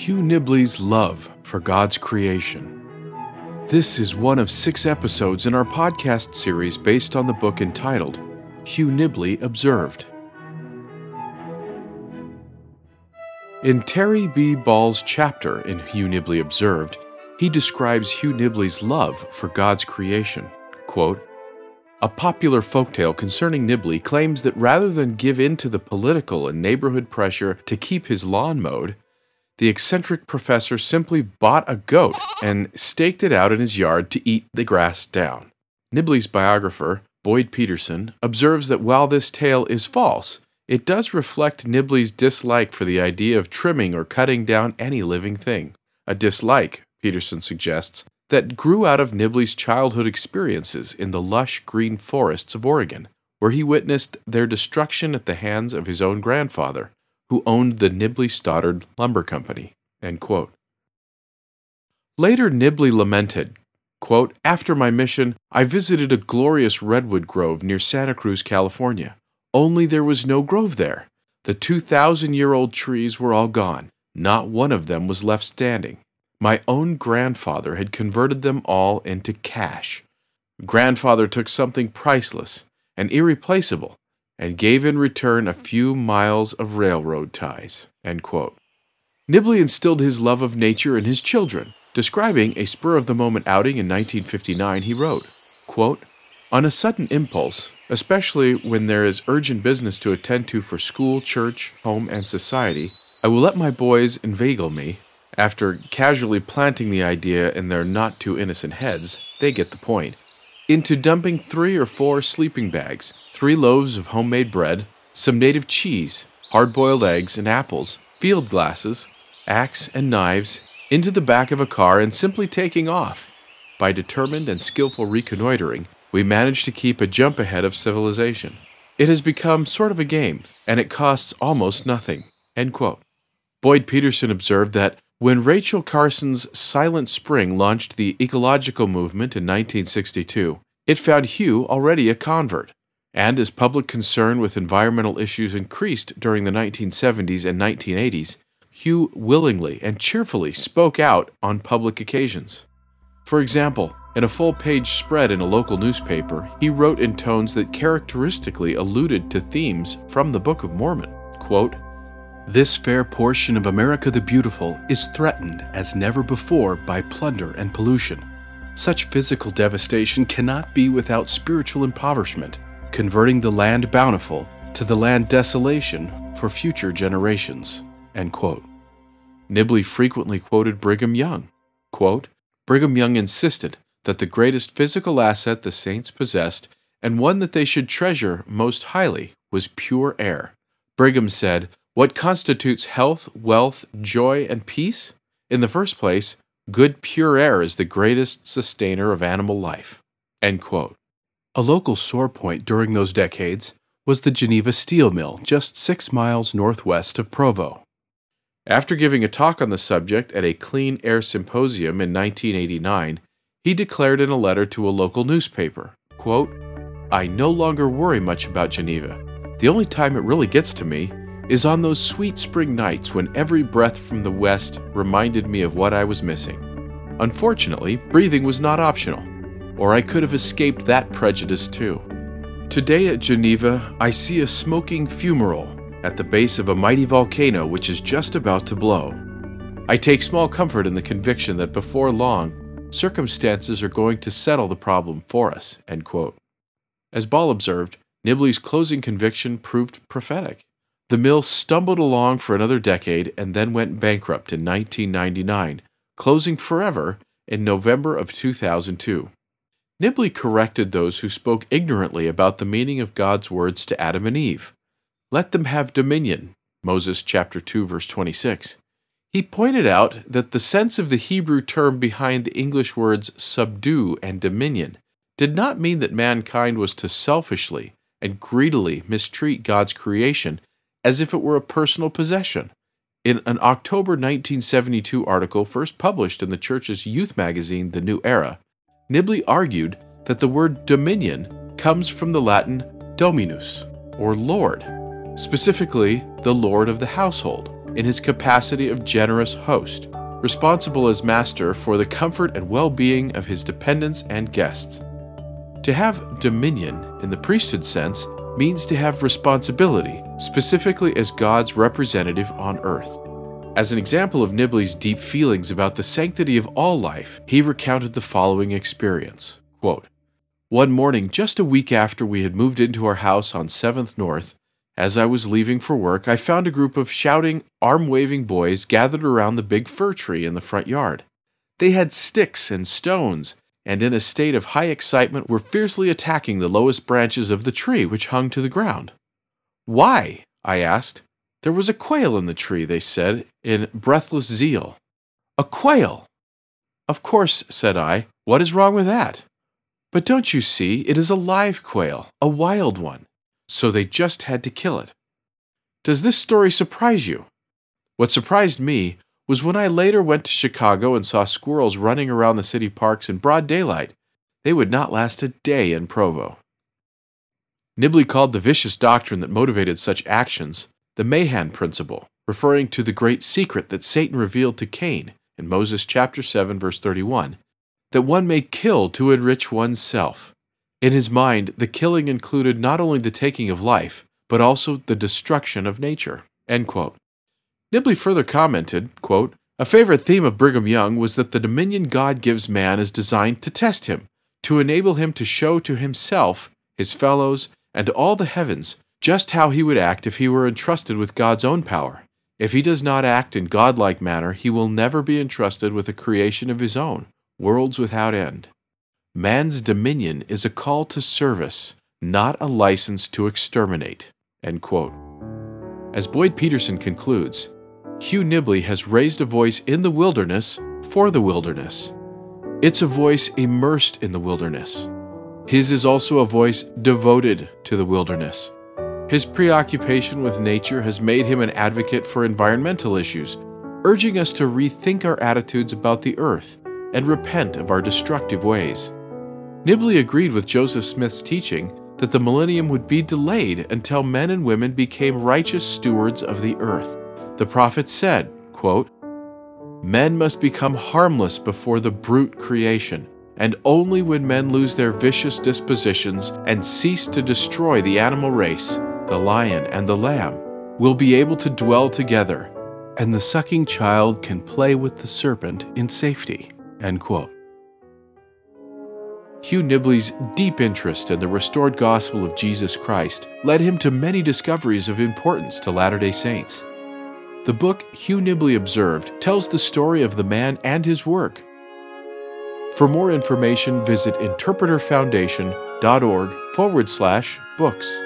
Hugh Nibley's love for God's creation. This is one of six episodes in our podcast series based on the book entitled Hugh Nibley Observed. In Terry B. Ball's chapter in Hugh Nibley Observed, he describes Hugh Nibley's love for God's creation. Quote, a popular folktale concerning Nibley claims that rather than give in to the political and neighborhood pressure to keep his lawn mowed, the eccentric professor simply bought a goat and staked it out in his yard to eat the grass down. Nibley's biographer, Boyd Petersen, observes that while this tale is false, it does reflect Nibley's dislike for the idea of trimming or cutting down any living thing. A dislike, Petersen suggests, that grew out of Nibley's childhood experiences in the lush green forests of Oregon, where he witnessed their destruction at the hands of his own grandfather, who owned the Nibley Stoddard Lumber Company. Later, Nibley lamented, quote, After my mission, I visited a glorious redwood grove near Santa Cruz, California. Only there was no grove there. The 2,000 year old trees were all gone. Not one of them was left standing. My own grandfather had converted them all into cash. Grandfather took something priceless and irreplaceable and gave in return a few miles of railroad ties. Nibley instilled his love of nature in his children. Describing a spur of the moment outing in 1959, he wrote, quote, On a sudden impulse, especially when there is urgent business to attend to for school, church, home, and society, I will let my boys inveigle me after casually planting the idea in their not too innocent heads, they get the point. Into dumping three or four sleeping bags, three loaves of homemade bread, some native cheese, hard boiled eggs and apples, field glasses, axe and knives, into the back of a car and simply taking off. By determined and skillful reconnoitering, we manage to keep a jump ahead of civilization. It has become sort of a game, and it costs almost nothing. Boyd Petersen observed that when Rachel Carson's Silent Spring launched the ecological movement in 1962, it found Hugh already a convert. And as public concern with environmental issues increased during the 1970s and 1980s, Hugh willingly and cheerfully spoke out on public occasions. For example, in a full page spread in a local newspaper, he wrote in tones that characteristically alluded to themes from the Book of Mormon. Quote, this fair portion of America the Beautiful is threatened as never before by plunder and pollution. Such physical devastation cannot be without spiritual impoverishment, converting the land bountiful to the land desolation for future generations. Nibley frequently quoted Brigham Young. Quote, Brigham Young insisted that the greatest physical asset the saints possessed, and one that they should treasure most highly, was pure air. Brigham said, what constitutes health, wealth, joy, and peace? In the first place, good pure air is the greatest sustainer of animal life. A local sore point during those decades was the Geneva Steel Mill, just six miles northwest of Provo. After giving a talk on the subject at a Clean Air Symposium in 1989, he declared in a letter to a local newspaper, quote, I no longer worry much about Geneva. The only time it really gets to me is on those sweet spring nights when every breath from the west reminded me of what I was missing. Unfortunately, breathing was not optional, or I could have escaped that prejudice too. Today at Geneva, I see a smoking fumarole at the base of a mighty volcano which is just about to blow. I take small comfort in the conviction that before long, circumstances are going to settle the problem for us. As Ball observed, Nibley's closing conviction proved prophetic. The mill stumbled along for another decade and then went bankrupt in 1999, closing forever in November of 2002. Nibley corrected those who spoke ignorantly about the meaning of God's words to Adam and Eve. Let them have dominion, Moses chapter 2 verse 26. He pointed out that the sense of the Hebrew term behind the English words subdue and dominion did not mean that mankind was to selfishly and greedily mistreat God's creation as if it were a personal possession. In an October 1972 article first published in the church's youth magazine, The New Era, Nibley argued that the word dominion comes from the Latin dominus, or lord, specifically the lord of the household, in his capacity of generous host, responsible as master for the comfort and well being of his dependents and guests. To have dominion, in the priesthood sense, means to have responsibility, specifically as God's representative on earth. As an example of Nibley's deep feelings about the sanctity of all life, he recounted the following experience Quote, One morning, just a week after we had moved into our house on 7th North, as I was leaving for work, I found a group of shouting, arm waving boys gathered around the big fir tree in the front yard. They had sticks and stones, and in a state of high excitement were fiercely attacking the lowest branches of the tree which hung to the ground. Why? I asked. There was a quail in the tree, they said, in breathless zeal. A quail! Of course, said I. What is wrong with that? But don't you see, it is a live quail, a wild one so they just had to kill it. Does this story surprise you? What surprised me was when I later went to Chicago and saw squirrels running around the city parks in broad daylight. They would not last a day in Provo. Nibley called the vicious doctrine that motivated such actions the Mahan principle, referring to the great secret that Satan revealed to Cain in Moses chapter 7 verse 31, that one may kill to enrich oneself. In his mind, the killing included not only the taking of life, but also the destruction of nature. Nibley further commented, quote, A favorite theme of Brigham Young was that the dominion God gives man is designed to test him, to enable him to show to himself, his fellows, and all the heavens just how he would act if he were entrusted with God's own power. If he does not act in godlike manner, he will never be entrusted with a creation of his own, worlds without end. Man's dominion is a call to service, not a license to exterminate. As Boyd Petersen concludes, Hugh Nibley has raised a voice in the wilderness for the wilderness. It's a voice immersed in the wilderness. His is also a voice devoted to the wilderness. His preoccupation with nature has made him an advocate for environmental issues, urging us to rethink our attitudes about the earth and repent of our destructive ways. Nibley agreed with Joseph Smith's teaching that the millennium would be delayed until men and women became righteous stewards of the earth. The prophet said, quote, Men must become harmless before the brute creation, and only when men lose their vicious dispositions and cease to destroy the animal race, the lion and the lamb, will be able to dwell together, and the sucking child can play with the serpent in safety. End quote. Hugh Nibley's deep interest in the restored gospel of Jesus Christ led him to many discoveries of importance to Latter day Saints. The book Hugh Nibley Observed tells the story of the man and his work. For more information, visit interpreterfoundation.org forward slash books.